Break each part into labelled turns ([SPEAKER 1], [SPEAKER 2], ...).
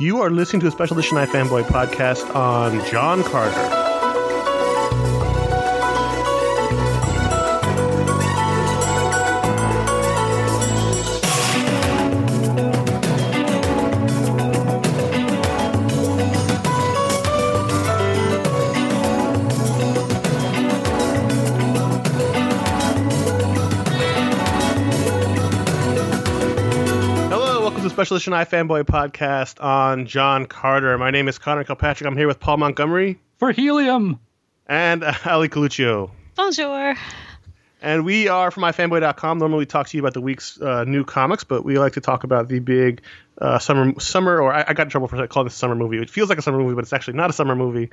[SPEAKER 1] You are listening to a special edition iFanboy podcast on John Carter. Special Edition iFanboy podcast on John Carter. My name is Conor Kilpatrick. I'm here with Paul Montgomery
[SPEAKER 2] for helium.
[SPEAKER 1] and uh, Ali Colluccio.
[SPEAKER 3] Bonjour.
[SPEAKER 1] And we are from iFanboy.com. Normally, we talk to you about the week's uh, new comics, but we like to talk about the big uh, summer, summer, or I, I got in trouble for calling this a summer movie. It feels like a summer movie, but it's actually not a summer movie.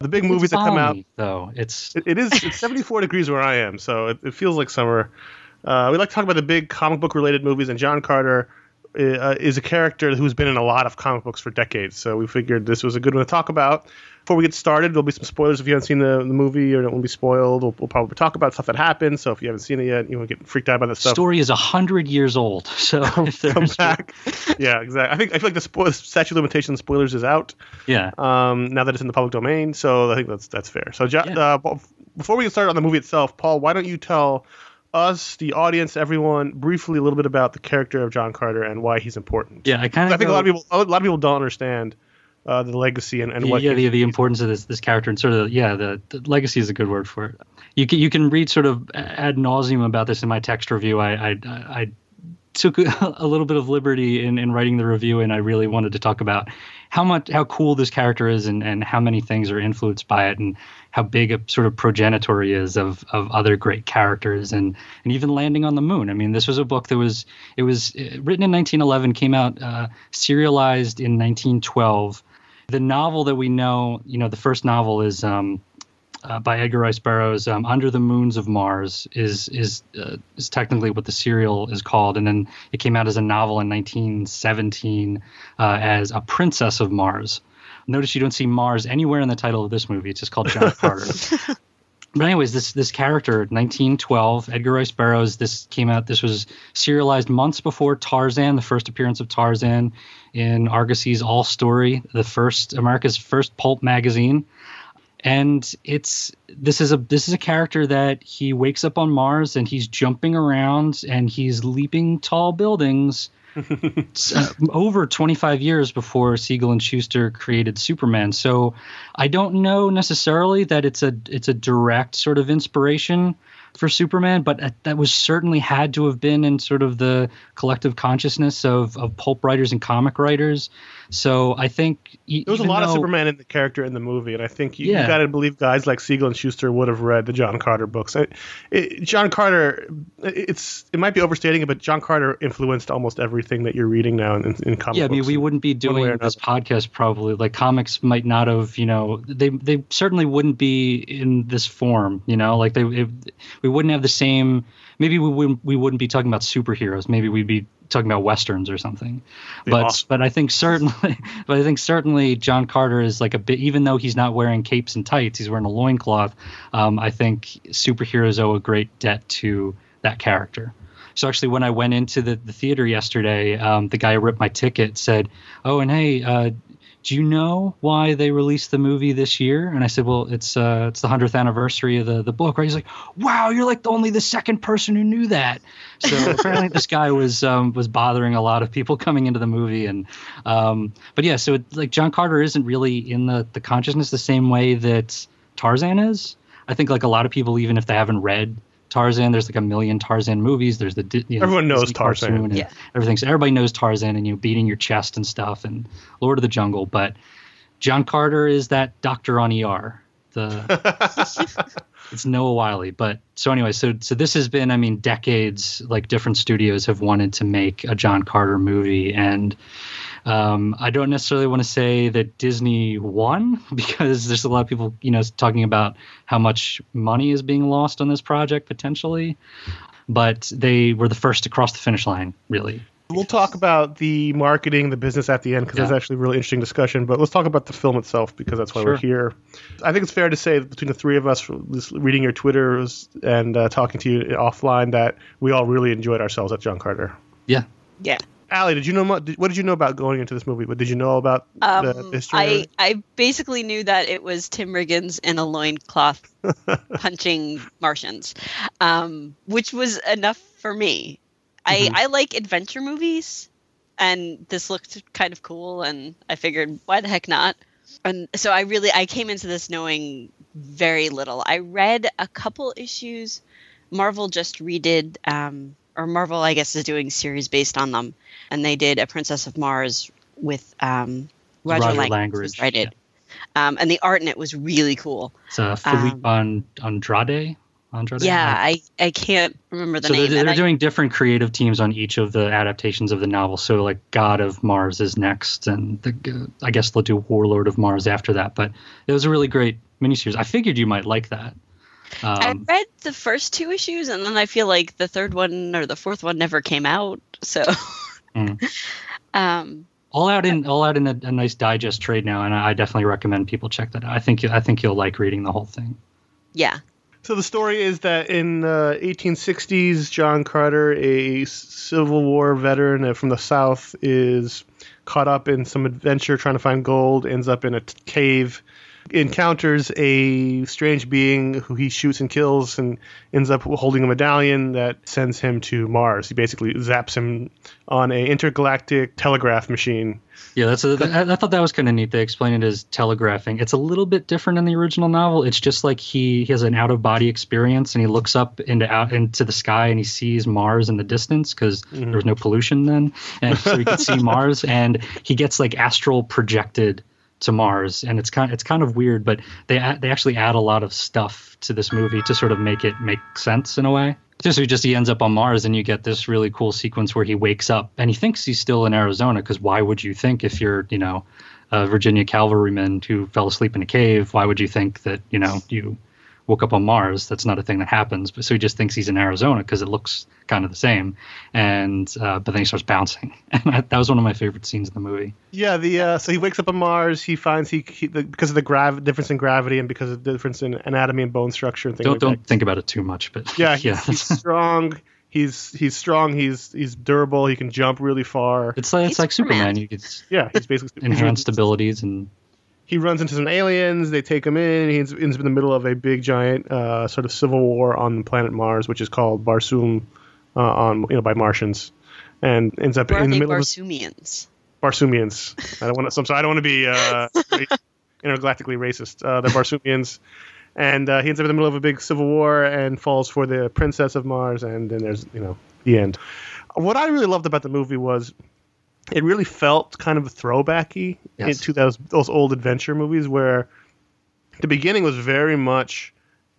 [SPEAKER 1] The big movies
[SPEAKER 2] It's
[SPEAKER 1] that come out.
[SPEAKER 2] though. It's
[SPEAKER 1] It, it is it's 74 degrees where I am, so it, it feels like summer. Uh, we like to talk about the big comic book related movies, and John Carter uh, is a character who's been in a lot of comic books for decades. So we figured this was a good one to talk about. Before we get started, there'll be some spoilers if you haven't seen the, the movie or don't want to be spoiled. We'll, we'll probably talk about stuff that happened. So if you haven't seen it yet, you won't get freaked out by the stuff.
[SPEAKER 2] The story is a hundred years old. So if
[SPEAKER 1] Come
[SPEAKER 2] there's
[SPEAKER 1] back. yeah, exactly. I think I feel like the spoil- statute of limitations spoilers is out.
[SPEAKER 2] yeah,
[SPEAKER 1] um, now that it's in the public domain. So I think that's that's fair. So Jo-
[SPEAKER 2] Yeah.
[SPEAKER 1] uh, before we get started on the movie itself, Paul, why don't you tell us, the audience, everyone, briefly a little bit about the character of John Carter and why he's important?
[SPEAKER 2] yeah. I kind of
[SPEAKER 1] I think a lot of people a lot of people don't understand uh, the legacy and, and
[SPEAKER 2] the,
[SPEAKER 1] what.
[SPEAKER 2] yeah, the, the importance of this this character and sort of yeah the, the legacy is a good word for it. You can you can read sort of ad nauseum about this in my text review. I I, I took a little bit of liberty in, in writing the review, and I really wanted to talk about how much how cool this character is, and, and how many things are influenced by it, and how big a sort of progenitor he is of of other great characters, and and even landing on the moon. I mean, this was a book that was it was uh, written in 1911, came out uh, serialized in 1912. The novel that we know, you know, the first novel is um, uh, by Edgar Rice Burroughs, um, "Under the Moons of Mars" is is uh, is technically what the serial is called, and then it came out as a novel in 1917 uh, as "A Princess of Mars." Notice you don't see Mars anywhere in the title of this movie; it's just called John Carter. But anyways, this this character, 1912, Edgar Rice Burroughs. This came out. This was serialized months before Tarzan, the first appearance of Tarzan in Argosy's All Story, the first America's first pulp magazine and it's this is a this is a character that he wakes up on Mars and he's jumping around and he's leaping tall buildings uh, over 25 years before Siegel and Shuster created Superman. So I don't know necessarily that it's a it's a direct sort of inspiration for Superman, but that was certainly had to have been in sort of the collective consciousness of of pulp writers and comic writers. So I think e-
[SPEAKER 1] there was a lot of Superman in the character in the movie, and I think you, you got to believe guys like Siegel and Shuster would have read the John Carter books. It, it, John Carter, it's it might be overstating it, but John Carter influenced almost everything that you're reading now in, in comic
[SPEAKER 2] yeah, I mean, we wouldn't be doing this podcast probably. Like comics might not have, you know, they they certainly wouldn't be in this form, you know, like they it, we wouldn't have the same. Maybe we wouldn't we wouldn't be talking about superheroes. Maybe we'd be talking about westerns or something. But
[SPEAKER 1] awesome.
[SPEAKER 2] but I think certainly, but I think certainly John Carter is like a bit. Even though he's not wearing capes and tights, he's wearing a loincloth. Um, I think superheroes owe a great debt to that character. So actually, when I went into the, the theater yesterday, um, the guy who ripped my ticket said, "Oh, and hey, uh, do you know why they released the movie this year?" And I said, "Well, it's uh, it's the hundredth anniversary of the the book, right?" He's like, "Wow, you're like the only the second person who knew that." So apparently, this guy was um, was bothering a lot of people coming into the movie, and um, but yeah, so it, like John Carter isn't really in the the consciousness the same way that Tarzan is. I think like a lot of people, even if they haven't read Tarzan. There's like a million Tarzan movies. There's the you know,
[SPEAKER 1] Everyone knows
[SPEAKER 2] Disney
[SPEAKER 1] Tarzan.
[SPEAKER 2] cartoon and
[SPEAKER 3] Yeah.
[SPEAKER 2] everything. So everybody knows Tarzan, and you know, beating your chest and stuff, and Lord of the Jungle. But John Carter is that doctor on ER. The it's Noah Wyle. But so anyway, so so this has been, I mean, decades. Like different studios have wanted to make a John Carter movie, and um, I don't necessarily want to say that Disney won because there's a lot of people, you know, talking about how much money is being lost on this project potentially. But they were the first to cross the finish line, really.
[SPEAKER 1] We'll talk about the marketing, the business at the end, because that's actually a really interesting discussion. But let's talk about the film itself, because that's why we're here. I think it's fair to say that between the three of us, reading your Twitters and uh, talking to you offline, that we all really enjoyed ourselves at John Carter.
[SPEAKER 2] Yeah.
[SPEAKER 3] Yeah.
[SPEAKER 1] Ali, did you know what did you know about going into this movie? What did you know about
[SPEAKER 3] Um,
[SPEAKER 1] the history?
[SPEAKER 3] I? I basically knew that it was Tim Riggins in a loincloth punching Martians, um, which was enough for me. I
[SPEAKER 1] Mhm.
[SPEAKER 3] I like adventure movies, and this looked kind of cool, and I figured why the heck not. And so I really I came into this knowing very little. I read a couple issues. Marvel just redid, um, or Marvel I guess is doing series based on them, and they did a Princess of Mars with um, Roger,
[SPEAKER 2] Roger
[SPEAKER 3] Lang-
[SPEAKER 2] Langridge,
[SPEAKER 3] was rated. Um, and the art in it was really cool.
[SPEAKER 2] It's uh, Filipe An- Andrade. Andrade.
[SPEAKER 3] Yeah, I, I can't remember the
[SPEAKER 2] so
[SPEAKER 3] name.
[SPEAKER 2] they're, they're
[SPEAKER 3] I-
[SPEAKER 2] doing different creative teams on each of the adaptations of the novel. So like God of Mars is next, and the, I guess they'll do Warlord of Mars after that. But it was a really great miniseries. I figured you might like that.
[SPEAKER 3] I
[SPEAKER 2] Um,
[SPEAKER 3] read the first two issues, and then I feel like the third one or the fourth one never came out. So,
[SPEAKER 2] Mm.
[SPEAKER 3] um,
[SPEAKER 2] all out in all out in a, a nice digest trade now, and I, I definitely recommend people check that out. I think you- I think you'll like reading the whole thing.
[SPEAKER 3] yeah,
[SPEAKER 1] So the story is that in the 1860s, John Carter, a Civil War veteran uh, from the South, is caught up in some adventure trying to find gold. Ends up in a t- cave, encounters a strange being who he shoots and kills, and ends up holding a medallion that sends him to Mars. He basically zaps him on a intergalactic telegraph machine.
[SPEAKER 2] Yeah, that's a, I, I thought that was kind of neat. They explained it as telegraphing. It's a little bit different in the original novel. It's just like he, he has an out of body experience and he looks up into out into the sky and he sees Mars in the distance because mm-hmm. there was no pollution then, and so he could see Mars and he gets like astral projected to Mars and it's kind it's kind of weird, but they they actually add a lot of stuff to this movie to sort of make it make sense in a way. So he just he ends up on Mars, and you get this really cool sequence where he wakes up and he thinks he's still in Arizona because why would you think if you're you know a Virginia cavalryman who fell asleep in a cave, why would you think that you know you woke up on Mars? That's not a thing that happens. But so he just thinks he's in Arizona because it looks kind of the same, and uh, but then he starts bouncing, and that, that was one of my favorite scenes in the movie.
[SPEAKER 1] Yeah, the uh, so he wakes up on Mars. He finds he, he the, because of the grav- difference in gravity and because of the difference in anatomy and bone structure and things
[SPEAKER 2] Don't
[SPEAKER 1] like
[SPEAKER 2] don't
[SPEAKER 1] that.
[SPEAKER 2] think about it too much, but
[SPEAKER 1] Yeah, he's,
[SPEAKER 2] yeah.
[SPEAKER 1] he's strong. He's he's strong. He's he's durable. He can jump really far.
[SPEAKER 2] It's like
[SPEAKER 3] He's
[SPEAKER 2] it's like
[SPEAKER 3] Superman.
[SPEAKER 2] Superman. You get
[SPEAKER 1] Yeah, he's basically he's-
[SPEAKER 2] enhanced abilities and
[SPEAKER 1] He runs into some aliens. They take him in. He ends up in the middle of a big giant uh, sort of civil war on the planet Mars, which is called Barsoom, uh, on you know by Martians, and ends up in the middle of
[SPEAKER 3] Barsoomians?
[SPEAKER 1] Barsoomians. I don't want to. I'm. I don't want to be uh, intergalactically racist. Uh, the Barsoomians, and uh, he ends up in the middle of a big civil war and falls for the princess of Mars, and then there's you know the end. What I really loved about the movie was it really felt kind of throwbacky
[SPEAKER 2] Yes.
[SPEAKER 1] into those those old adventure movies where the beginning was very much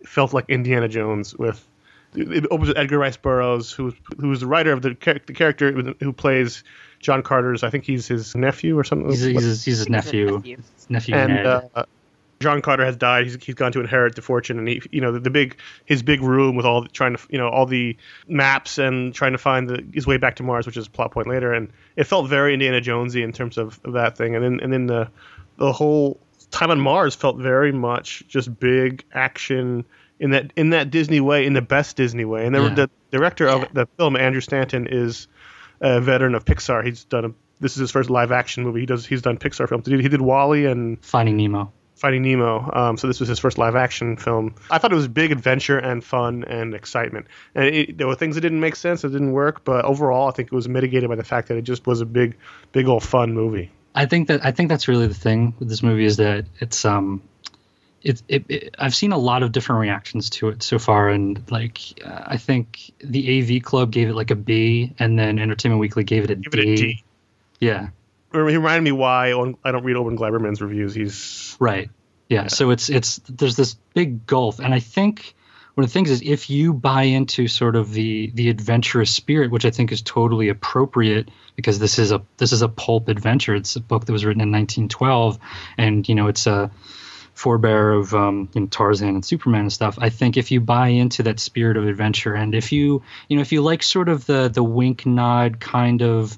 [SPEAKER 1] felt like Indiana Jones with it opens with Edgar Rice Burroughs, who who's the writer of the, the character who plays John Carter's. I think he's his nephew or something.
[SPEAKER 2] he's, he's, his, he's his nephew, nephew
[SPEAKER 1] and
[SPEAKER 2] Ned.
[SPEAKER 1] uh, John Carter has died. He's he's gone to inherit the fortune, and he you know the, the big his big room with all the, trying to you know all the maps and trying to find the, his way back to Mars, which is a plot point later. And it felt very Indiana Jonesy in terms of, of that thing. And then and then the the whole time on Mars felt very much just big action in that in that Disney way, in the best Disney way. And the,
[SPEAKER 2] Yeah.
[SPEAKER 1] the director
[SPEAKER 3] Yeah.
[SPEAKER 1] of the film, Andrew Stanton, is a veteran of Pixar. He's done a this is his first live action movie. He does he's done Pixar films. He did, he did WALL-E and
[SPEAKER 2] Finding Nemo.
[SPEAKER 1] Finding Nemo. Um, so this was his first live action film. I thought it was big adventure and fun and excitement. And it, there were things that didn't make sense, that didn't work, but overall, I think it was mitigated by the fact that it just was a big, big old fun movie.
[SPEAKER 2] I think that I think that's really the thing with this movie is that it's um it, it, it I've seen a lot of different reactions to it so far and like uh, I think the AV Club gave it like a B and then Entertainment Weekly gave it a
[SPEAKER 1] it a D.
[SPEAKER 2] Yeah,
[SPEAKER 1] He reminded me why I don't read Owen Gleiberman's reviews. He's
[SPEAKER 2] right. Yeah, so it's it's there's this big gulf and I think one of the things is if you buy into sort of the the adventurous spirit, which I think is totally appropriate because this is a this is a pulp adventure. It's a book that was written in 1912, and you know it's a forebear of um, you know, Tarzan and Superman and stuff. I think if you buy into that spirit of adventure, and if you you know if you like sort of the the wink nod kind of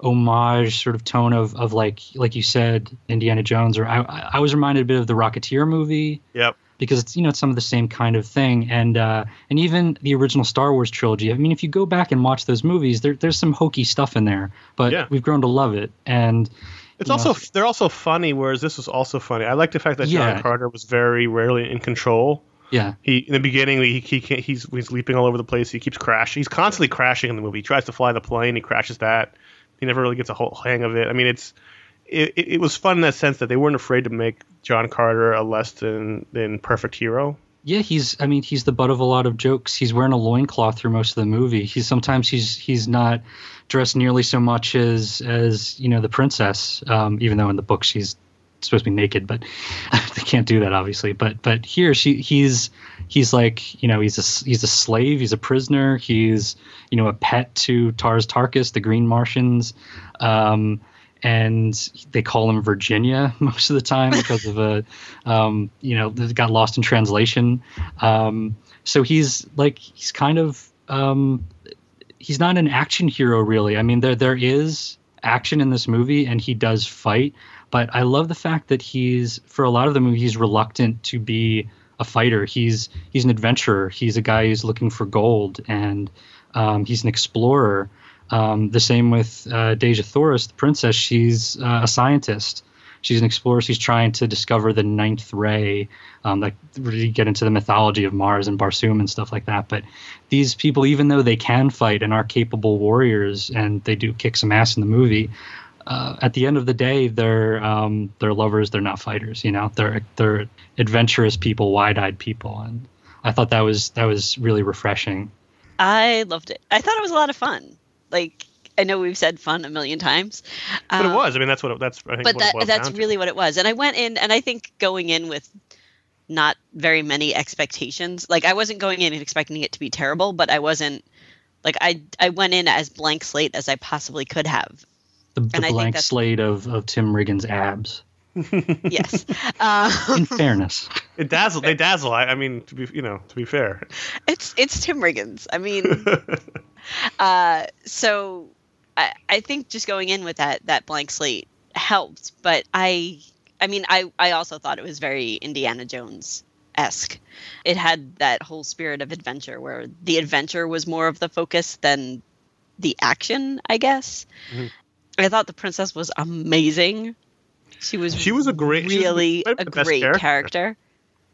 [SPEAKER 2] homage sort of tone of of like like you said Indiana Jones, or I I was reminded a bit of the Rocketeer movie.
[SPEAKER 1] yep.
[SPEAKER 2] because it's you know it's some of the same kind of thing and uh, and even the original Star Wars trilogy. I mean, if you go back and watch those movies, there, there's some hokey stuff in there, but
[SPEAKER 1] Yeah.
[SPEAKER 2] we've grown to love it. And
[SPEAKER 1] It's also
[SPEAKER 2] know,
[SPEAKER 1] they're also funny, whereas this was also funny. I like the fact that
[SPEAKER 2] Yeah.
[SPEAKER 1] John Carter was very rarely in control.
[SPEAKER 2] yeah,
[SPEAKER 1] He in the beginning he, he can't, he's he's leaping all over the place. He keeps crashing. He's constantly crashing in the movie. He tries to fly the plane. He crashes that. He never really gets a whole hang of it. I mean, it's it, it, was fun in that sense that they weren't afraid to make John Carter a less than than perfect hero.
[SPEAKER 2] yeah, he's I mean he's the butt of a lot of jokes. He's wearing a loincloth through most of the movie. He's sometimes he's he's not dressed nearly so much as as you know the princess, um, even though in the book she's supposed to be naked, but they can't do that obviously. But but here she he's he's like you know he's a he's a slave, he's a prisoner, he's you know a pet to Tars Tarkas, the Green Martians. Um, and they call him Virginia most of the time because of a, um, you know, got lost in translation. Um, so he's like he's kind of um, he's not an action hero really. I mean, there there is action in this movie, and he does fight. But I love the fact that he's for a lot of the movie he's reluctant to be a fighter. He's he's an adventurer. He's a guy who's looking for gold, and um, he's an explorer. Um, the same with uh, Dejah Thoris, the princess. She's uh, a scientist. She's an explorer. She's trying to discover the ninth ray. Um, like really get into the mythology of Mars and Barsoom and stuff like that. But these people, even though they can fight and are capable warriors, and they do kick some ass in the movie, uh, at the end of the day, they're um, they're lovers. They're not fighters. You know, they're they're adventurous people, wide-eyed people, and I thought that was that was really refreshing.
[SPEAKER 3] I loved it. I thought it was a lot of fun. Like I know we've said fun a million times,
[SPEAKER 1] But it
[SPEAKER 3] Um,
[SPEAKER 1] was. I mean, that's what it, that's. I think
[SPEAKER 3] but
[SPEAKER 1] what
[SPEAKER 3] that
[SPEAKER 1] boils
[SPEAKER 3] that's
[SPEAKER 1] down to.
[SPEAKER 3] really what it was. And I went in, and I think going in with not very many expectations. Like I wasn't going in and expecting it to be terrible, but I wasn't like I I went in as blank slate as I possibly could have.
[SPEAKER 2] The, the blank slate of, of Tim Riggins' abs.
[SPEAKER 3] Yes. um,
[SPEAKER 2] In fairness,
[SPEAKER 1] It dazzle. They dazzle. I, I mean, to be you know, to be fair.
[SPEAKER 3] it's it's Tim Riggins. I mean, uh, so I, I think just going in with that that blank slate helped. But I I mean I I also thought it was very Indiana Jones esque. It had that whole spirit of adventure where the adventure was more of the focus than the action. I guess.
[SPEAKER 1] Mhm.
[SPEAKER 3] I thought the princess was amazing. She was
[SPEAKER 1] She was a great-
[SPEAKER 3] really a great
[SPEAKER 1] character.
[SPEAKER 3] character.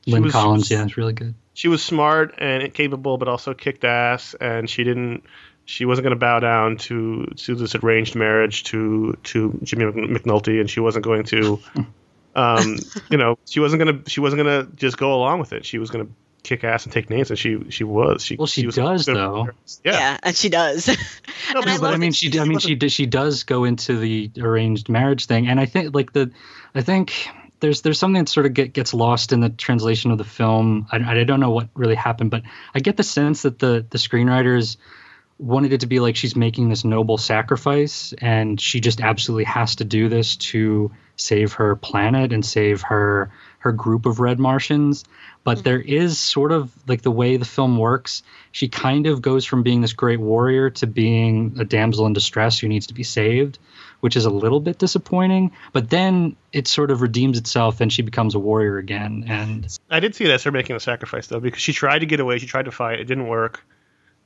[SPEAKER 1] She
[SPEAKER 2] Lynn
[SPEAKER 1] was-
[SPEAKER 2] Collins, yeah, it's really good.
[SPEAKER 1] she was smart and capable, but also kicked ass, and she didn't. She wasn't going to bow down to to this arranged marriage to to Jimmy McNulty, and she wasn't going to, um, you know, she wasn't going to she wasn't going to just go along with it. She was going to kick ass and take names, and she she was. She
[SPEAKER 2] Well, she
[SPEAKER 1] was
[SPEAKER 2] does, though.
[SPEAKER 1] Yeah,
[SPEAKER 3] Yeah, and she does.
[SPEAKER 1] No,
[SPEAKER 3] and
[SPEAKER 1] but-
[SPEAKER 3] I
[SPEAKER 2] but I mean, she,
[SPEAKER 3] she
[SPEAKER 2] I mean, she does, she does go into the arranged marriage thing, and I think like the, I think there's there's something that sort of get, gets lost in the translation of the film. I, I don't know what really happened, but I get the sense that the the screenwriters wanted it to be like she's making this noble sacrifice, and she just absolutely has to do this to save her planet and save her her group of red Martians. But mm-hmm. there is sort of like the way the film works. She kind of goes from being this great warrior to being a damsel in distress who needs to be saved, which is a little bit disappointing. But then it sort of redeems itself and she becomes a warrior again. And
[SPEAKER 1] I did see that as her making a sacrifice though, because she tried to get away, she tried to fight, it didn't work,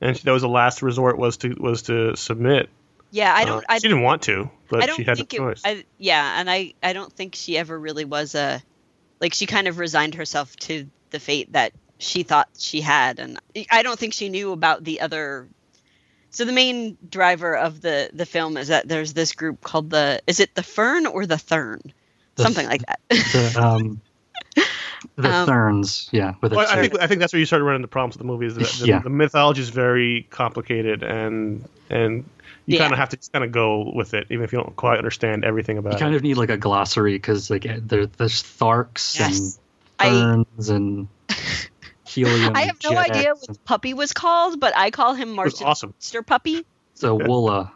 [SPEAKER 1] and that was the last resort was to was to submit.
[SPEAKER 3] yeah, I
[SPEAKER 1] Uh,
[SPEAKER 3] don't. I,
[SPEAKER 1] she didn't want to, but
[SPEAKER 3] I don't
[SPEAKER 1] she had
[SPEAKER 3] think
[SPEAKER 1] no
[SPEAKER 3] it.
[SPEAKER 1] choice.
[SPEAKER 3] I, yeah, and I I don't think she ever really was a like she kind of resigned herself to the fate that she thought she had, and I don't think she knew about the other. So the main driver of the the film is that there's this group called the is it the Fern or the Thurn,
[SPEAKER 2] The-
[SPEAKER 3] something like that.
[SPEAKER 2] the um, the
[SPEAKER 3] Um,
[SPEAKER 2] Therns, yeah, with
[SPEAKER 1] Well, I
[SPEAKER 2] T.
[SPEAKER 1] think I think that's where you started running into problems with the movie. Is that the,
[SPEAKER 2] Yeah.
[SPEAKER 1] the mythology is very complicated, and and you
[SPEAKER 3] Yeah.
[SPEAKER 1] kind of have to just kind of go with it, even if you don't quite understand everything about it.
[SPEAKER 2] you kind of need like a glossary because like there, there's Tharks
[SPEAKER 3] Yes.
[SPEAKER 2] and
[SPEAKER 3] I
[SPEAKER 2] Therns and Helium.
[SPEAKER 3] I have no
[SPEAKER 2] Jets
[SPEAKER 3] idea what the puppy was called, but I call him
[SPEAKER 1] It was
[SPEAKER 3] Martian
[SPEAKER 1] awesome.
[SPEAKER 3] Monster Puppy.
[SPEAKER 2] So Woola.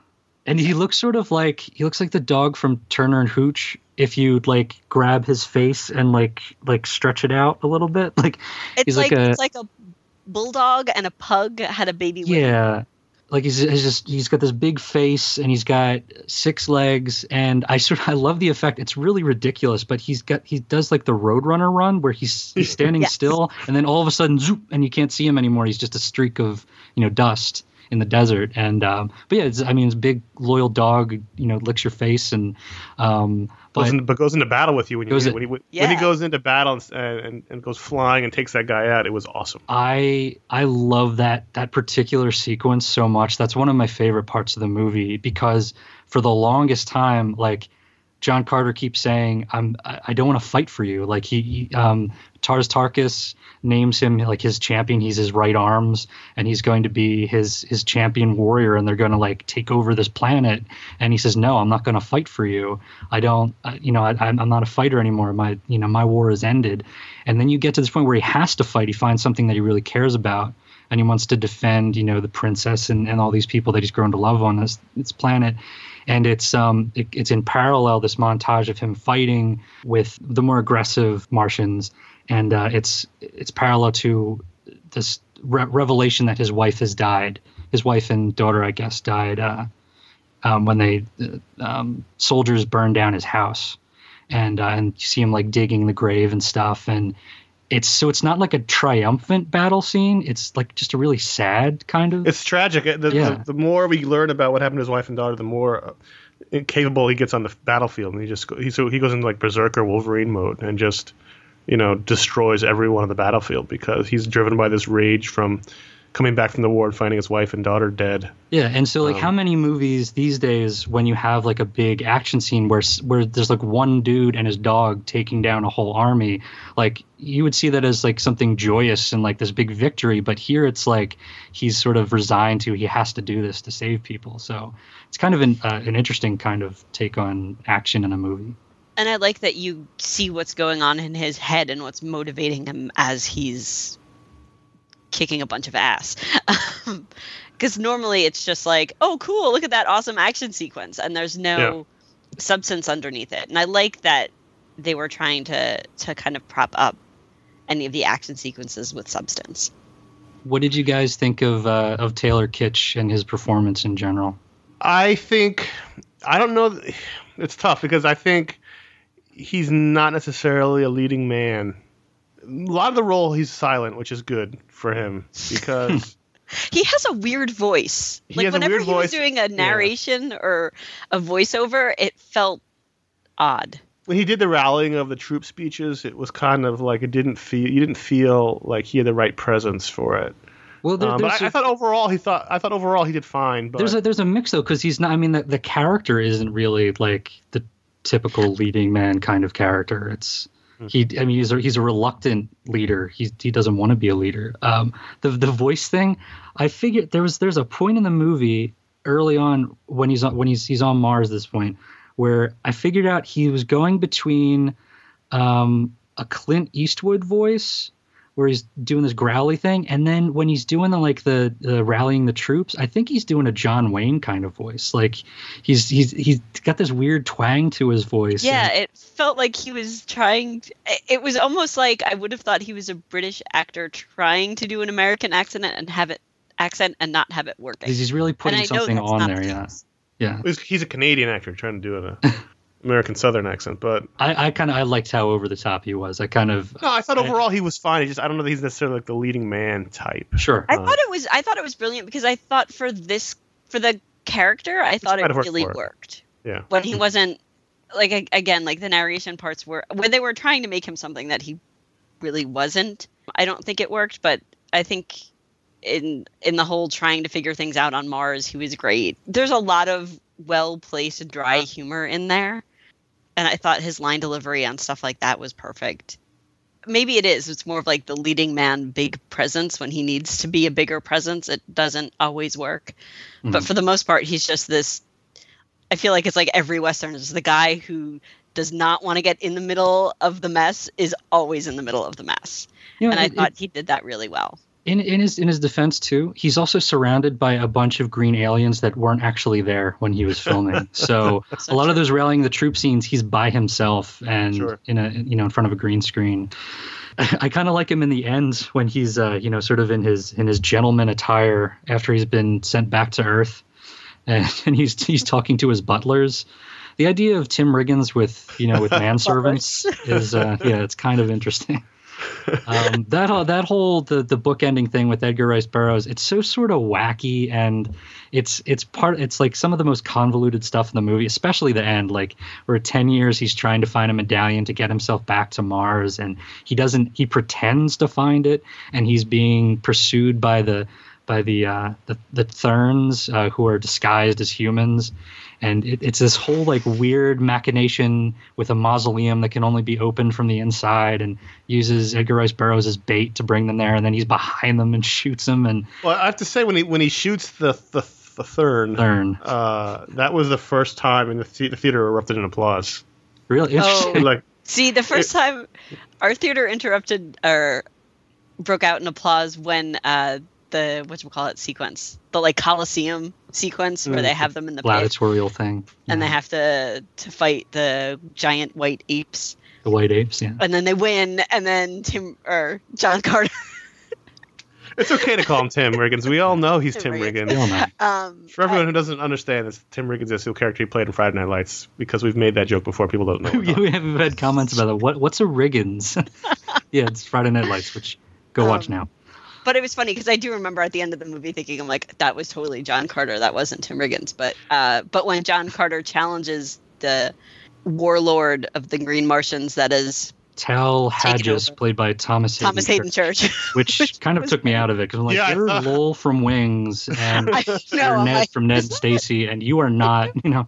[SPEAKER 2] And he looks sort of like he looks like the dog from Turner and Hooch if you like grab his face and like like stretch it out a little bit. Like
[SPEAKER 3] It's
[SPEAKER 2] He's
[SPEAKER 3] like,
[SPEAKER 2] like a-
[SPEAKER 3] it's like a bulldog and a pug had a baby. with him.
[SPEAKER 2] yeah. like he's, he's just he's got this big face and he's got six legs and I sort of I love the effect. It's really ridiculous, but he's got he does like the Roadrunner run where he's he's standing
[SPEAKER 3] Yes.
[SPEAKER 2] still and then all of a sudden zoop and you can't see him anymore. He's just a streak of you know dust in the desert and um, but yeah, it's, I mean it's a big loyal dog. You know licks your face and um, but
[SPEAKER 1] Goes in, but goes into battle with you when you
[SPEAKER 2] Goes
[SPEAKER 1] when, he, when
[SPEAKER 3] Yeah.
[SPEAKER 1] he goes into battle and, and and goes flying and takes that guy out. It was awesome.
[SPEAKER 2] I I love that that particular sequence so much. That's one of my favorite parts of the movie because for the longest time, like John Carter keeps saying, "I'm I don't want to fight for you." Like he, he um, Tars Tarkas names him like his champion. He's his right arms, and he's going to be his his champion warrior. And they're going to like take over this planet. And he says, "No, I'm not going to fight for you. I don't. Uh, you know, I, I'm I'm not a fighter anymore. My you know my war is ended." And then you get to this point where he has to fight. He finds something that he really cares about, and he wants to defend, you know, the princess and, and all these people that he's grown to love on this this planet. And it's um it, it's in parallel this montage of him fighting with the more aggressive Martians, and uh, it's it's parallel to this re- revelation that his wife has died. His wife and daughter, I guess, died uh, um, when they uh, um, soldiers burned down his house. And uh, and you see him like digging the grave and stuff. And it's so it's not like a triumphant battle scene it's like just a really sad kind of
[SPEAKER 1] It's tragic. The, the-
[SPEAKER 2] Yeah.
[SPEAKER 1] the, more we learn about what happened to his wife and daughter, the more capable he gets on the battlefield, and he just he so he goes into like berserker Wolverine mode and just you know destroys everyone on the battlefield because he's driven by this rage from coming back from the war and finding his wife and daughter dead.
[SPEAKER 2] yeah and so like
[SPEAKER 1] Um,
[SPEAKER 2] how many movies these days when you have like a big action scene where where there's like one dude and his dog taking down a whole army like you would see that as like something joyous and like this big victory but here it's like he's sort of resigned to he has to do this to save people so it's kind of an, uh, an interesting kind of take on action in a movie
[SPEAKER 3] and I like that you see what's going on in his head and what's motivating him as he's kicking a bunch of ass. Because normally it's just like, oh, cool, look at that awesome action sequence, and there's no
[SPEAKER 1] Yeah.
[SPEAKER 3] substance underneath it. And I like that they were trying to to kind of prop up any of the action sequences with substance.
[SPEAKER 2] What did you guys think of uh, of Taylor Kitsch and his performance in general?
[SPEAKER 1] I think I don't know. It's tough because I think he's not necessarily a leading man. A lot of the role he's silent, which is good for him because
[SPEAKER 3] He has a weird voice.
[SPEAKER 1] He
[SPEAKER 3] like
[SPEAKER 1] has a
[SPEAKER 3] whenever
[SPEAKER 1] weird
[SPEAKER 3] he was doing a narration or a voiceover, it felt odd.
[SPEAKER 1] when he did the rallying of the troop speeches, it was kind of like it didn't feel you didn't feel like he had the right presence for it.
[SPEAKER 2] Well, there,
[SPEAKER 1] Um, but
[SPEAKER 2] there's,
[SPEAKER 1] I,
[SPEAKER 2] a,
[SPEAKER 1] I thought overall he thought I thought overall he did fine. But
[SPEAKER 2] there's a there's a mix though because he's not. I mean, the, the character isn't really like the typical leading man kind of character. It's. He. I mean, he's a, he's a reluctant leader. He he doesn't want to be a leader. Um, the the voice thing, I figured there was there's a point in the movie early on when he's on when he's he's on Mars this point where I figured out he was going between um, a Clint Eastwood voice where he's doing this growly thing, and then when he's doing the like the, the rallying the troops, I think he's doing a John Wayne kind of voice. Like he's he's he's got this weird twang to his voice.
[SPEAKER 3] Yeah,
[SPEAKER 2] and-
[SPEAKER 3] it felt like he was trying. it- It was almost like I would have thought he was a British actor trying to do an American accent and have it accent and not have it working.
[SPEAKER 2] he's he's really putting
[SPEAKER 3] and I know
[SPEAKER 2] something on there.
[SPEAKER 3] the
[SPEAKER 2] Yeah, yeah.
[SPEAKER 1] he's, he's a Canadian actor trying to do an American Southern accent. But
[SPEAKER 2] I, I kind of I liked how over the top he was. I kind of
[SPEAKER 1] no, I thought
[SPEAKER 2] I-
[SPEAKER 1] overall he was fine. He just I don't know that he's necessarily like the leading man type.
[SPEAKER 2] sure.
[SPEAKER 3] I
[SPEAKER 1] Uh,
[SPEAKER 3] thought it was. I thought it was brilliant because I thought for this for the character, I thought it
[SPEAKER 1] have worked
[SPEAKER 3] really
[SPEAKER 1] it.
[SPEAKER 3] worked
[SPEAKER 1] Yeah.
[SPEAKER 3] when he wasn't like again like the narration parts were when they were trying to make him something that he really wasn't. I don't think it worked, but I think in in the whole trying to figure things out on Mars, he was great. There's a lot of well placed dry humor in there, and I thought his line delivery on stuff like that was perfect. Maybe it is. It's more of like the leading man big presence when he needs to be a bigger presence. It doesn't always work, but
[SPEAKER 2] Mhm.
[SPEAKER 3] for the most part, he's just this. I feel like it's like every western is the guy who does not want to get in the middle of the mess is always in the middle of the mess,
[SPEAKER 2] You know,
[SPEAKER 3] and I
[SPEAKER 2] it- it-
[SPEAKER 3] thought he did that really well.
[SPEAKER 2] In in his in his defense too, he's also surrounded by a bunch of green aliens that weren't actually there when he was filming. So
[SPEAKER 3] So
[SPEAKER 2] a lot of those rallying the troop scenes, he's by himself and
[SPEAKER 1] Sure.
[SPEAKER 2] in a you know in front of a green screen. I kind of like him in the end when he's uh, you know sort of in his in his gentleman attire after he's been sent back to Earth, and, and he's he's talking to his butlers. The idea of Tim Riggins with you know with manservants is uh, yeah it's kind of interesting. um, that that whole the the book ending thing with Edgar Rice Burroughs, it's so sort of wacky and it's it's part it's like some of the most convoluted stuff in the movie, especially the end, like where ten years he's trying to find a medallion to get himself back to Mars, and he doesn't he pretends to find it, and he's being pursued by the by the uh, the, the Therns uh, who are disguised as humans, and it, it's this whole like weird machination with a mausoleum that can only be opened from the inside, and uses Edgar Rice Burroughs as bait to bring them there, and then he's behind them and shoots them. And
[SPEAKER 1] well, I have to say when he when he shoots the the the Thern,
[SPEAKER 2] Thern.
[SPEAKER 1] Uh, that was the first time in the, the- the theater erupted in applause.
[SPEAKER 2] Really
[SPEAKER 3] Oh.
[SPEAKER 2] interesting.
[SPEAKER 1] Like
[SPEAKER 3] See, the first time our theater interrupted or broke out in applause when uh, the what you call it sequence, the like Coliseum sequence where
[SPEAKER 1] Mm.
[SPEAKER 3] they have them in the pit
[SPEAKER 2] gladiatorial thing.
[SPEAKER 3] and they have to to fight the giant white apes,
[SPEAKER 2] the white apes. Yeah.
[SPEAKER 3] and then they win, and then Tim or John Carter.
[SPEAKER 1] it's okay to call him Tim Riggins. We all know he's Tim
[SPEAKER 3] Tim Riggins.
[SPEAKER 1] Riggins.
[SPEAKER 3] Um,
[SPEAKER 1] For everyone who doesn't understand, this Tim Riggins is the character he played in Friday Night Lights because we've made that joke before. People don't know.
[SPEAKER 2] we have we've had comments about that. What what's a Riggins? yeah, it's Friday Night Lights, which go watch
[SPEAKER 3] Um,
[SPEAKER 2] now.
[SPEAKER 3] But it was funny because I do remember at the end of the movie thinking, I'm like, that was totally John Carter. That wasn't Tim Riggins. But uh, but when John Carter challenges the warlord of the Green Martians, that is
[SPEAKER 2] Tal
[SPEAKER 3] Take
[SPEAKER 2] Hadges, played by Thomas Hayden,
[SPEAKER 3] Thomas Hayden
[SPEAKER 2] Church,
[SPEAKER 3] Church.
[SPEAKER 2] which kind of
[SPEAKER 3] was
[SPEAKER 2] took me out of it because I'm like,
[SPEAKER 1] Yeah,
[SPEAKER 2] you're
[SPEAKER 1] thought-
[SPEAKER 2] Lowell from Wings and
[SPEAKER 3] I
[SPEAKER 2] you're. Ned
[SPEAKER 3] I-
[SPEAKER 2] from Ned and Stacey, and you are not. You know,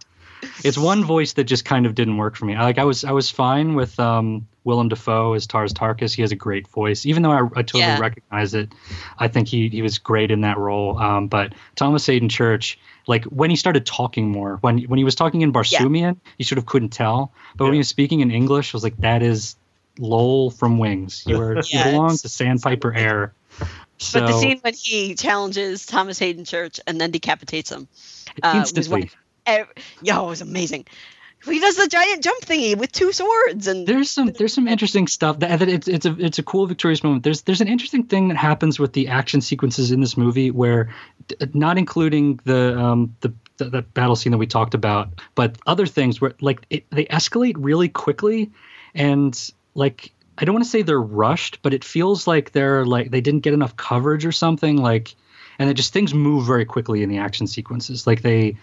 [SPEAKER 2] it's one voice that just kind of didn't work for me. Like I was I was fine with um, Willem Dafoe as Tars Tarkas. He has a great voice, even though I, I totally
[SPEAKER 3] Yeah.
[SPEAKER 2] recognize it. I think he he was great in that role. Um, but Thomas Hayden Church. Like when he started talking more, when when he was talking in Barsoomian, you sort of couldn't tell. But when he was speaking in English, I was like, "That is Lowell from Wings. You are
[SPEAKER 3] Yeah,
[SPEAKER 2] you belong to Sandpiper Air." So
[SPEAKER 3] but the scene when he challenges Thomas Hayden Church and then decapitates him, uh, was
[SPEAKER 2] instantly,
[SPEAKER 3] one, ev- yo, it was amazing. He does the giant jump thingy with two swords, and
[SPEAKER 2] there's some there's some interesting stuff that, it's it's a it's a cool victorious moment. There's there's an interesting thing that happens with the action sequences in this movie where, not including the um the the, the battle scene that we talked about, but other things where like it, they escalate really quickly, and like I don't want to say they're rushed, but it feels like they're like they didn't get enough coverage or something like, and it just things move very quickly in the action sequences. Like they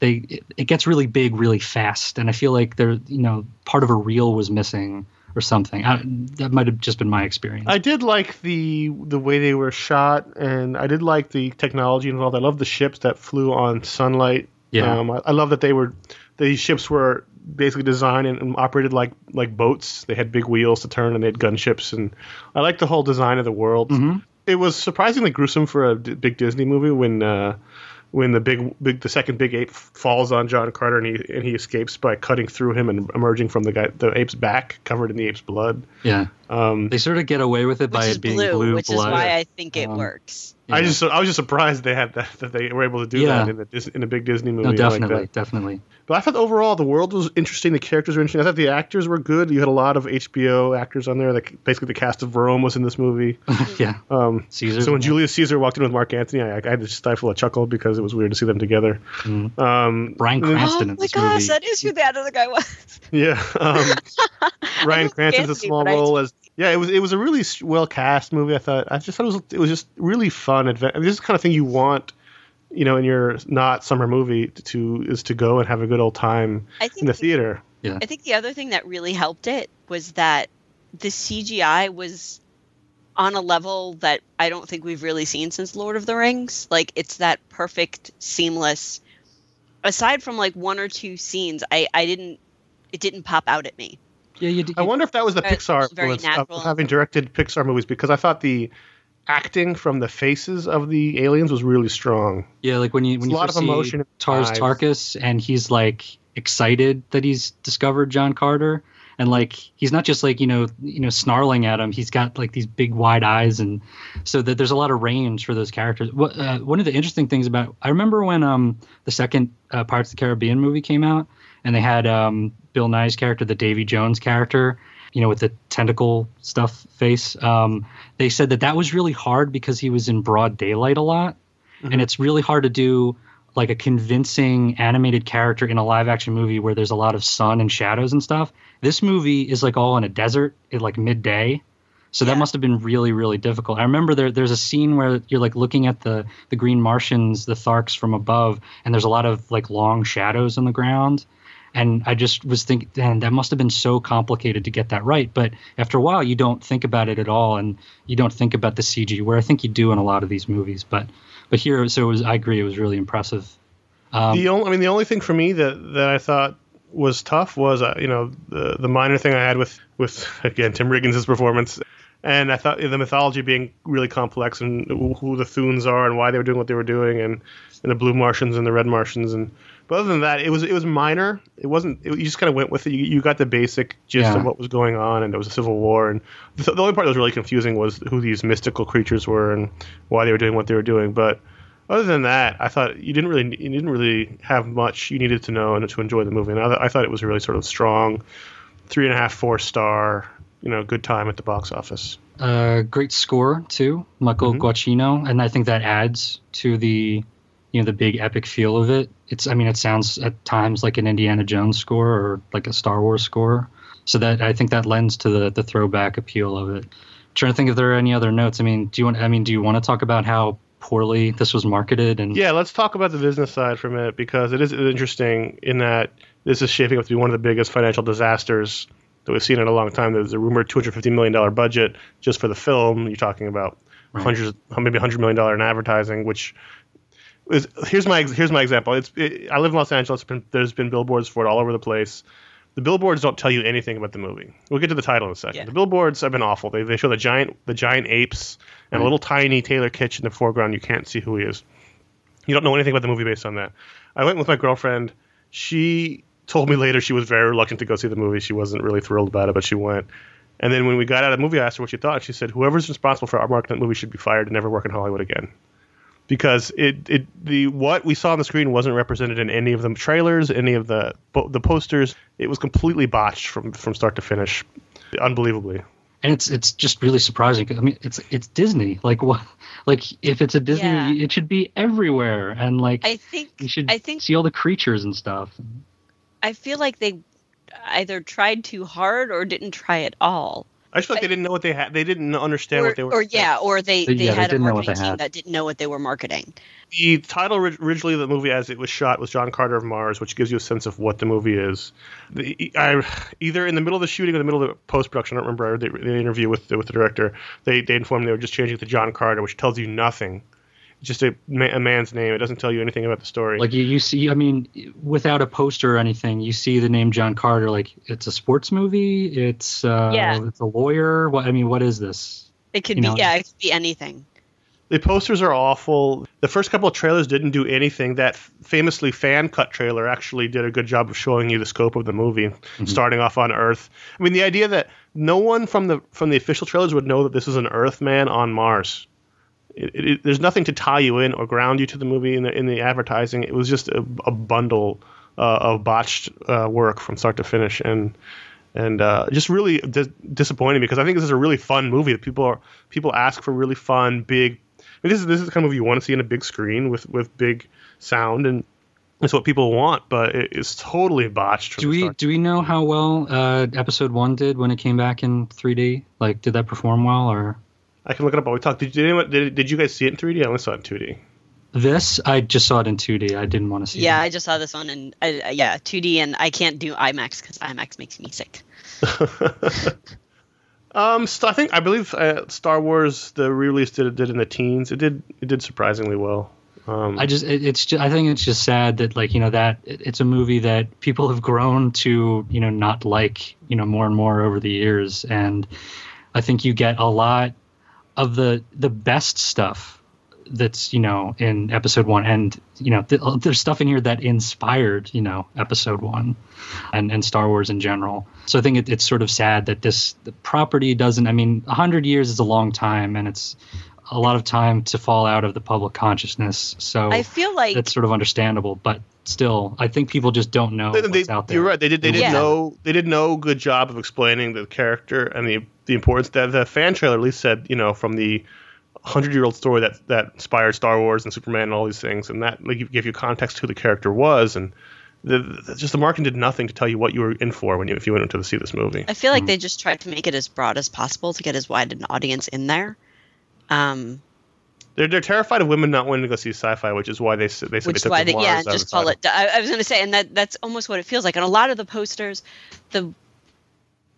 [SPEAKER 2] they it, it gets really big really fast and i feel like there you know part of a reel was missing or something I, that might have just been my experience
[SPEAKER 1] I did like the the way they were shot, and I did like the technology involved. I love the ships that flew on sunlight.
[SPEAKER 2] Yeah.
[SPEAKER 1] Um, I, I love that they were these ships were basically designed and, and operated like like boats. They had big wheels to turn, and they had gunships, and I like the whole design of the world.
[SPEAKER 2] Mhm.
[SPEAKER 1] It was surprisingly gruesome for a d- big Disney movie when. Uh, when the big, big, the second big ape falls on John Carter and he and he escapes by cutting through him and emerging from the guy, the ape's back, covered in the ape's blood.
[SPEAKER 2] yeah
[SPEAKER 1] Um,
[SPEAKER 2] they sort of get away with it by it being
[SPEAKER 3] blue,
[SPEAKER 2] blue,
[SPEAKER 3] which
[SPEAKER 2] blood
[SPEAKER 3] is why I think it
[SPEAKER 2] Um,
[SPEAKER 3] works.
[SPEAKER 1] I just I was just surprised they had that that they were able to do
[SPEAKER 2] Yeah.
[SPEAKER 1] that in a in a big Disney movie.
[SPEAKER 2] no
[SPEAKER 1] like
[SPEAKER 2] definitely
[SPEAKER 1] that.
[SPEAKER 2] definitely
[SPEAKER 1] But I thought overall the world was interesting. The characters were interesting. I thought the actors were good. You had a lot of HBO actors on there. Like basically the cast of Rome was in this movie.
[SPEAKER 2] yeah
[SPEAKER 1] Um,
[SPEAKER 2] caesar
[SPEAKER 1] so when Julius Caesar walked in with Mark Antony, I, I had to stifle a chuckle because it was weird to see them together.
[SPEAKER 2] Mhm.
[SPEAKER 1] Um,
[SPEAKER 2] Bryan
[SPEAKER 1] and then-
[SPEAKER 2] Cranston
[SPEAKER 3] oh
[SPEAKER 2] in
[SPEAKER 3] my
[SPEAKER 2] this
[SPEAKER 3] gosh,
[SPEAKER 2] movie.
[SPEAKER 3] that is who the other guy was.
[SPEAKER 1] Yeah. Um,
[SPEAKER 3] Bryan
[SPEAKER 1] Cranston's a small
[SPEAKER 3] but I-
[SPEAKER 1] role as yeah. It was it was a really well cast movie. I thought I just thought it was it was just really fun. Adve- I mean, this is the kind of thing you want, you know, in your not summer movie to is to go and have a good old time
[SPEAKER 3] I
[SPEAKER 1] in
[SPEAKER 3] think
[SPEAKER 1] the theater.
[SPEAKER 3] I think the other thing that really helped it was that the CGI was on a level that I don't think we've really seen since Lord of the Rings. Like it's that perfect, seamless. Aside from like one or two scenes, I I didn't it didn't pop out at me.
[SPEAKER 2] Yeah you, you
[SPEAKER 1] I wonder if that was the
[SPEAKER 3] Very-
[SPEAKER 1] Pixar influence of having directed Pixar movies because I thought the acting from the faces of the aliens was really strong.
[SPEAKER 2] yeah like when you when
[SPEAKER 1] There's
[SPEAKER 2] you
[SPEAKER 1] a lot
[SPEAKER 2] first
[SPEAKER 1] of
[SPEAKER 2] see
[SPEAKER 1] emotion in
[SPEAKER 2] Tars
[SPEAKER 1] eyes.
[SPEAKER 2] Tarkas and he's like excited that he's discovered John Carter and like he's not just like you know you know snarling at him he's got like these big wide eyes and so that there's a lot of range for those characters what uh, one of the interesting things about I remember when um the second uh, Pirates of the Caribbean movie came out and they had um Bill Nighy's character, the Davy Jones character, you know, with the tentacle stuff face. Um, they said that that was really hard because he was in broad daylight a lot, mm-hmm. and it's really hard to do like a convincing animated character in a live action movie where there's a lot of sun and shadows and stuff. This movie is like all in a desert at like midday. So yeah. that must have been really, really difficult. I remember there, there's a scene where you're like looking at the the green Martians, the Tharks from above, and there's a lot of like long shadows on the ground. And I just was thinking, man, that must have been so complicated to get that right. But after a while, you don't think about it at all, and you don't think about the CG, where I think you do in a lot of these movies. But but here, so it was. I agree, it was really impressive.
[SPEAKER 1] Um, the only, I mean, the only thing for me that that I thought was tough was, uh, you know, the the minor thing I had with with again Tim Riggins' performance and I thought the mythology being really complex and who the Therns are and why they were doing what they were doing and, and the blue Martians and the red Martians and but other than that it was it was minor it wasn't it, you just kind of went with it you, you got the basic gist yeah. of what was going on and there was a civil war and the, the, only part that was really confusing was who these mystical creatures were and why they were doing what they were doing but other than that I thought you didn't really you didn't really have much you needed to know and to enjoy the movie and I, I thought it was a really sort of strong three and a half four star you know good time at the box office.
[SPEAKER 2] Uh, great score too, Michael mm-hmm. Giacchino, and I think that adds to the you know the big epic feel of it. It's I mean it sounds at times like an Indiana Jones score or like a Star Wars score, so that I think that lends to the the throwback appeal of it. I'm trying to think if there are any other notes. I mean, do you want? I mean, do you want to talk about how poorly this was marketed? And
[SPEAKER 1] yeah, let's talk about the business side for a minute because it is interesting in that this is shaping up to be one of the biggest financial disasters that we've seen in a long time. There's a rumored $250 million budget just for the film. You're talking about right. hundreds, maybe $100 million in advertising, which is here's my here's my example. It's it, I live in Los Angeles. Been, there's been billboards for it all over the place. The billboards don't tell you anything about the movie. We'll get to the title in a second. Yeah. The billboards have been awful. They, they show the giant the giant apes and a little tiny Taylor Kitsch in the foreground. You can't see who he is. You don't know anything about the movie based on that. I went with my girlfriend. She told me later she was very reluctant to go see the movie. She wasn't really thrilled about it, but she went. And then when we got out of the movie, I asked her what she thought. She said, "Whoever's responsible for our marketing that movie should be fired and never work in Hollywood again." Because it, it the what we saw on the screen wasn't represented in any of the trailers, any of the the posters. It was completely botched from from start to finish, unbelievably.
[SPEAKER 2] And it's it's just really surprising. I mean, it's it's Disney. Like what? Like if it's a Disney, yeah. it should be everywhere. And like
[SPEAKER 3] I think
[SPEAKER 2] you should
[SPEAKER 3] I think
[SPEAKER 2] see all the creatures and stuff.
[SPEAKER 3] I feel like they either tried too hard or didn't try at all.
[SPEAKER 1] I just feel like they didn't know what they had. They didn't understand
[SPEAKER 3] or,
[SPEAKER 1] what they were.
[SPEAKER 3] Or yeah, or they, they, yeah, had they a marketing team that didn't know what they were marketing.
[SPEAKER 1] The title originally of the movie, as it was shot, was John Carter of Mars, which gives you a sense of what the movie is. The, I, either in the middle of the shooting or the middle of the post production, I don't remember the, the interview with the, with the director. They they informed they were just changing it to John Carter, which tells you nothing just a, a, man's name. It doesn't tell you anything about the story.
[SPEAKER 2] Like you, you see, I mean, without a poster or anything, you see the name John Carter. Like it's a sports movie. It's uh, yeah. It's a lawyer. What I mean, what is this?
[SPEAKER 3] It could you be know? yeah. It could be anything.
[SPEAKER 1] The posters are awful. The first couple of trailers didn't do anything. That famously fan cut trailer actually did a good job of showing you the scope of the movie, mm-hmm. starting off on Earth. I mean, the idea that no one from the from the official trailers would know that this is an Earth man on Mars it, it, there's nothing to tie you in or ground you to the movie in the in the advertising. It was just a, a bundle uh, of botched uh, work from start to finish, and and uh, just really dis- disappointing because I think this is a really fun movie that people are people ask for really fun, big. I mean, this is this is the kind of movie you want to see in a big screen with with big sound and. It's what people want, but it's totally botched.
[SPEAKER 2] Do we do we know how well uh, episode one did when it came back in 3D? Like, did that perform well, or
[SPEAKER 1] I can look it up while we talk. Did, did anyone did, did you guys see it in 3D? I only saw it in 2D.
[SPEAKER 2] This I just saw it in 2D. I didn't want to see. It.
[SPEAKER 3] Yeah,
[SPEAKER 2] it.
[SPEAKER 3] I just saw this one and uh, yeah, 2D, and I can't do IMAX because IMAX makes me sick.
[SPEAKER 1] um, so I think I believe uh, Star Wars the release did it did in the teens. It did it did surprisingly well.
[SPEAKER 2] Um, I just it, it's just, I think it's just sad that like you know that it, it's a movie that people have grown to you know not like you know more and more over the years, and I think you get a lot of the the best stuff that's you know in episode one and you know th- uh, there's stuff in here that inspired you know episode one and and star wars in general so i think it, it's sort of sad that this the property doesn't i mean 100 years is a long time and it's a lot of time to fall out of the public consciousness. So
[SPEAKER 3] I feel like
[SPEAKER 2] that's sort of understandable, but still, I think people just don't know
[SPEAKER 1] They-
[SPEAKER 2] what's
[SPEAKER 1] they-
[SPEAKER 2] out there.
[SPEAKER 1] You're right. They did. They did
[SPEAKER 3] Yeah.
[SPEAKER 1] no. They did no good job of explaining the character and the the importance. That the fan trailer at least said, you know, from the hundred year old story that that inspired Star Wars and Superman and all these things, and that like gave you context who the character was, and the, the just the marketing did nothing to tell you what you were in for when you if you went to see this movie.
[SPEAKER 3] I feel like they just tried to make it as broad as possible to get as wide an audience in there. Um,
[SPEAKER 1] They're they're terrified of women not wanting to go see sci-fi, which is why they they said
[SPEAKER 3] which
[SPEAKER 1] they
[SPEAKER 3] is
[SPEAKER 1] took
[SPEAKER 3] why
[SPEAKER 1] the
[SPEAKER 3] they, yeah,
[SPEAKER 1] Mars out
[SPEAKER 3] just call it. I, I was going to say, and that that's almost what it feels like. And a lot of the posters, the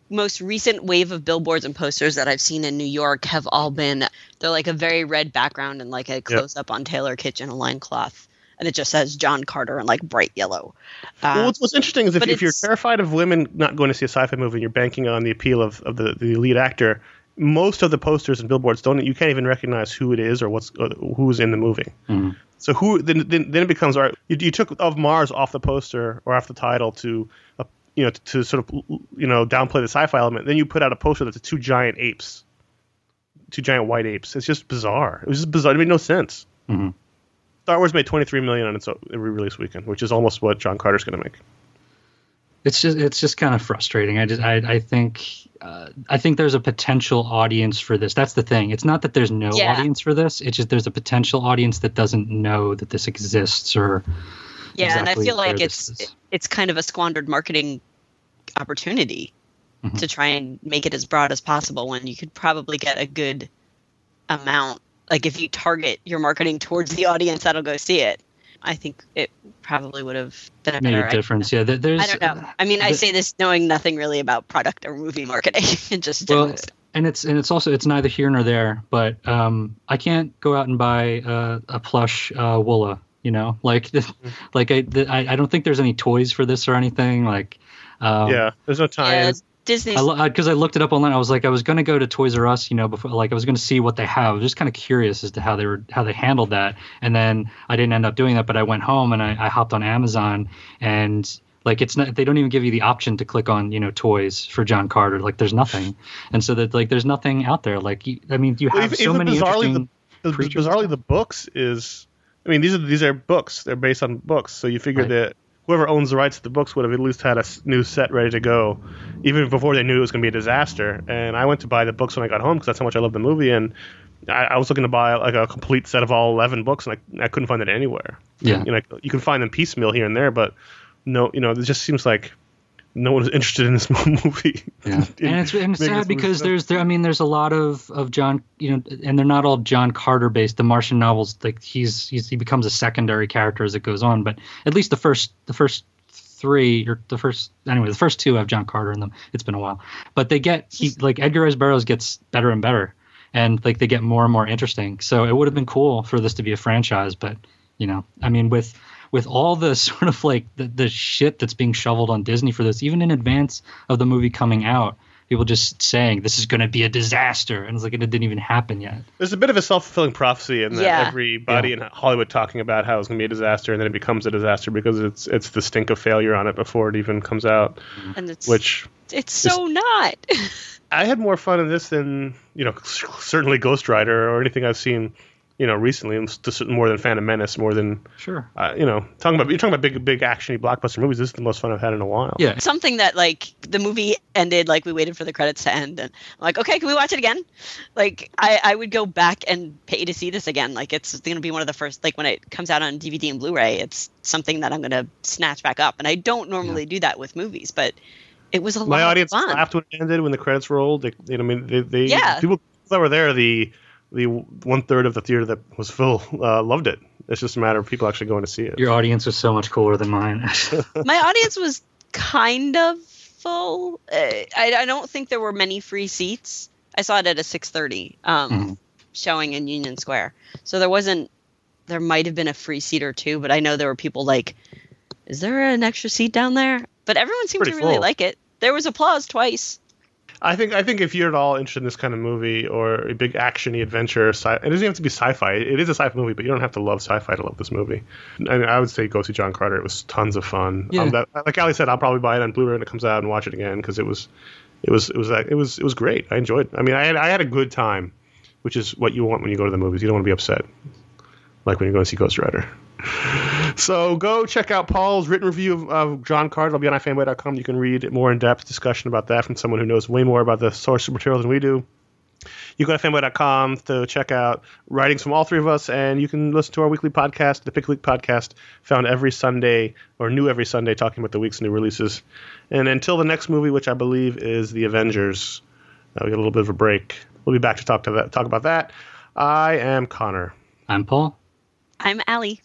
[SPEAKER 3] most recent wave of billboards and posters that I've seen in New York have all been they're like a very red background and like a close up on Taylor Kitchen, a line cloth, and it just says John Carter in like bright yellow. Uh,
[SPEAKER 1] Well, what's, what's interesting is if, if you're terrified of women not going to see a sci-fi movie and you're banking on the appeal of, of the, the lead actor, most of the posters and billboards don't. You can't even recognize who it is or what's uh, who's in the movie.
[SPEAKER 2] Mhm.
[SPEAKER 1] So who then, then then it becomes all right. You, you took of Mars off the poster or off the title to you know to, to sort of you know downplay the sci-fi element. Then you put out a poster that's two giant apes, two giant white apes. It's just bizarre. It was just bizarre. It made no sense.
[SPEAKER 2] Mhm.
[SPEAKER 1] Star Wars made 23 million on its re-release weekend, which is almost what John Carter's going to make.
[SPEAKER 2] it's just it's just kind of frustrating. I just I I think uh, I think there's a potential audience for this. That's the thing. It's not that there's no
[SPEAKER 3] Yeah.
[SPEAKER 2] audience for this. It's just there's a potential audience that doesn't know that this exists or
[SPEAKER 3] yeah, and I feel like it's
[SPEAKER 2] is.
[SPEAKER 3] it's kind of a squandered marketing opportunity
[SPEAKER 2] Mhm.
[SPEAKER 3] to try and make it as broad as possible when you could probably get a good amount. Like if you target your marketing towards the audience that'll go see it, I think it probably would have been a
[SPEAKER 2] made
[SPEAKER 3] better
[SPEAKER 2] a
[SPEAKER 3] idea.
[SPEAKER 2] difference. Yeah, there's
[SPEAKER 3] I don't know. I mean, I say this knowing nothing really about product or movie marketing, and just
[SPEAKER 2] well,
[SPEAKER 3] stuff.
[SPEAKER 2] and it's and it's also it's neither here nor there. But um, I can't go out and buy uh, a plush uh, Woola. You know, like like I, the, I I don't think there's any toys for this or anything. Like um,
[SPEAKER 1] yeah, there's no tie-in.
[SPEAKER 3] Disney's
[SPEAKER 2] I because I, looked it up online. I was like, I was gonna go to Toys R Us, you know, before like I was gonna see what they have. I was just kind of curious as to how they were how they handled that. And then I didn't end up doing that, but I went home and I, I hopped on Amazon and like it's not they don't even give you the option to click on you know toys for John Carter. Like there's nothing, and so that like there's nothing out there. Like you, I mean, you
[SPEAKER 1] Well,
[SPEAKER 2] have
[SPEAKER 1] even-
[SPEAKER 2] so
[SPEAKER 1] even
[SPEAKER 2] many
[SPEAKER 1] bizarrely,
[SPEAKER 2] interesting.
[SPEAKER 1] The,
[SPEAKER 2] creatures
[SPEAKER 1] bizarrely, the books is. I mean, these are these are books. They're based on books, so you figure
[SPEAKER 2] Right.
[SPEAKER 1] that whoever owns the rights to the books would have at least had a new set ready to go, even before they knew it was going to be a disaster. And I went to buy the books when I got home because that's how much I love the movie. And I, I was looking to buy like a complete set of all eleven books, and I, I couldn't find it anywhere.
[SPEAKER 2] Yeah.
[SPEAKER 1] you know, you can find them piecemeal here and there, but no, you know, it just seems like no one is interested in this movie.
[SPEAKER 2] Yeah,
[SPEAKER 1] In
[SPEAKER 2] and it's and it's sad because
[SPEAKER 1] stuff.
[SPEAKER 2] there's there. I mean, there's a lot of of John, you know, and they're not all John Carter based. The Martian novels, like he's, he's he becomes a secondary character as it goes on. But at least the first the first three or the first anyway, the first two have John Carter in them. It's been a while, but they get he like Edgar Rice Burroughs gets better and better, and like they get more and more interesting. So it would have been cool for this to be a franchise, but you know, I mean, with with all the sort of like the, the shit that's being shoveled on Disney for this, even in advance of the movie coming out, people just saying this is going to be a disaster, and it's like it didn't even happen yet.
[SPEAKER 1] There's a bit of a self fulfilling prophecy in that
[SPEAKER 3] Yeah.
[SPEAKER 1] everybody in Hollywood talking about how it's going to be a disaster, and then it becomes a disaster because it's it's the stink of failure on it before it even comes out. Mm-hmm.
[SPEAKER 3] and it's
[SPEAKER 1] Which
[SPEAKER 3] it's so not.
[SPEAKER 1] I had more fun in this than you know certainly Ghost Rider or anything I've seen you know recently, more than Phantom Menace, more than
[SPEAKER 2] Sure.
[SPEAKER 1] uh, you know talking about you're talking about big big actiony blockbuster movies. This is the most fun I've had in a while.
[SPEAKER 2] Yeah.
[SPEAKER 3] Something that like the movie ended, like we waited for the credits to end, and I'm like, okay, can we watch it again? Like I, I would go back and pay to see this again. Like it's going to be one of the first, like when it comes out on DVD and Blu-ray, it's something that I'm going to snatch back up. And I don't normally do that with movies, but it was a
[SPEAKER 1] My
[SPEAKER 3] lot
[SPEAKER 1] audience
[SPEAKER 3] of fun.
[SPEAKER 1] laughed when it ended when the credits rolled. They, you know, I mean, they, they
[SPEAKER 3] Yeah.
[SPEAKER 1] people that were there, the the one third of the theater that was full uh, loved it. It's just a matter of people actually going to see it.
[SPEAKER 2] Your audience was so much cooler than mine.
[SPEAKER 3] My audience was kind of full. Uh, I, I don't think there were many free seats. I saw it at a 6:30 um,
[SPEAKER 2] Mhm.
[SPEAKER 3] showing in Union Square, so there wasn't. There might have been a free seat or two, but I know there were people like, "Is there an extra seat down there?" But everyone seemed
[SPEAKER 1] Pretty
[SPEAKER 3] to really
[SPEAKER 1] full.
[SPEAKER 3] like it. There was applause twice.
[SPEAKER 1] I think I think if you're at all interested in this kind of movie or a big actiony adventure, sci- it doesn't have to be sci-fi. It is a sci-fi movie, but you don't have to love sci-fi to love this movie. I, mean, I would say go see John Carter. It was tons of fun.
[SPEAKER 2] Yeah.
[SPEAKER 1] Um, that, like Ali said, I'll probably buy it on Blu-ray when it comes out and watch it again because it was, it was, it was, it was, it was great. I enjoyed. It. I mean, I had I had a good time which is what you want when you go to the movies. You don't want to be upset, like when you're going to see Ghost Rider. So go check out Paul's written review of, of John Carter. It'll be on ifanboy.com. You can read more in depth discussion about that from someone who knows way more about the source material than we do. You go to ifanboy.com to check out writings from all three of us, and you can listen to our weekly podcast, the Pick Week podcast, found every Sunday or new every Sunday, talking about the week's new releases. And until the next movie, which I believe is The Avengers, uh, we get a little bit of a break. We'll be back to talk to that, talk about that. I am Conor.
[SPEAKER 2] I'm Paul.
[SPEAKER 3] I'm Ali.